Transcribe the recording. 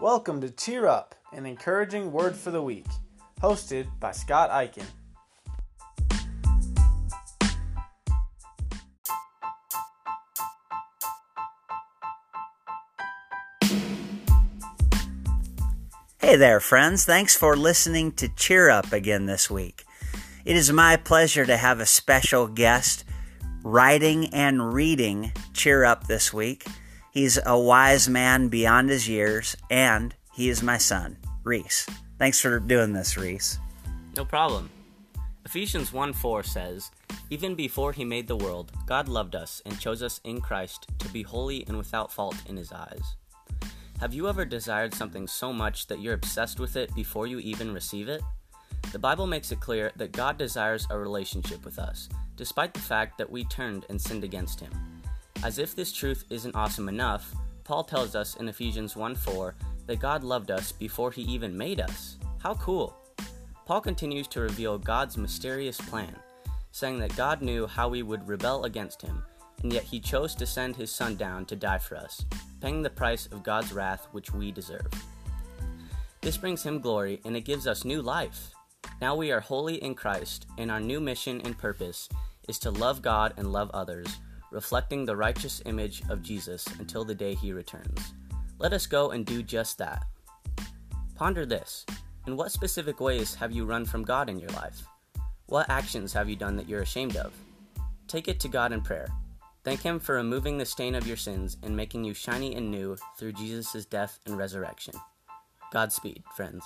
Welcome to Cheer Up, an encouraging word for the week, hosted by Scott Eichen. Hey there, friends. Thanks for listening to Cheer Up again this week. It is my pleasure to have a special guest writing and reading Cheer Up this week. He's a wise man beyond his years, and he is my son, Reese. Thanks for doing this, Reese. No problem. Ephesians 1 4 says, Even before he made the world, God loved us and chose us in Christ to be holy and without fault in his eyes. Have you ever desired something so much that you're obsessed with it before you even receive it? The Bible makes it clear that God desires a relationship with us, despite the fact that we turned and sinned against him. As if this truth isn't awesome enough, Paul tells us in Ephesians 1 4 that God loved us before he even made us. How cool! Paul continues to reveal God's mysterious plan, saying that God knew how we would rebel against him, and yet he chose to send his son down to die for us, paying the price of God's wrath which we deserve. This brings him glory and it gives us new life. Now we are holy in Christ, and our new mission and purpose is to love God and love others, reflecting the righteous image of Jesus until the day he returns. Let us go and do just that. Ponder this In what specific ways have you run from God in your life? What actions have you done that you're ashamed of? Take it to God in prayer. Thank Him for removing the stain of your sins and making you shiny and new through Jesus' death and resurrection. Godspeed, friends.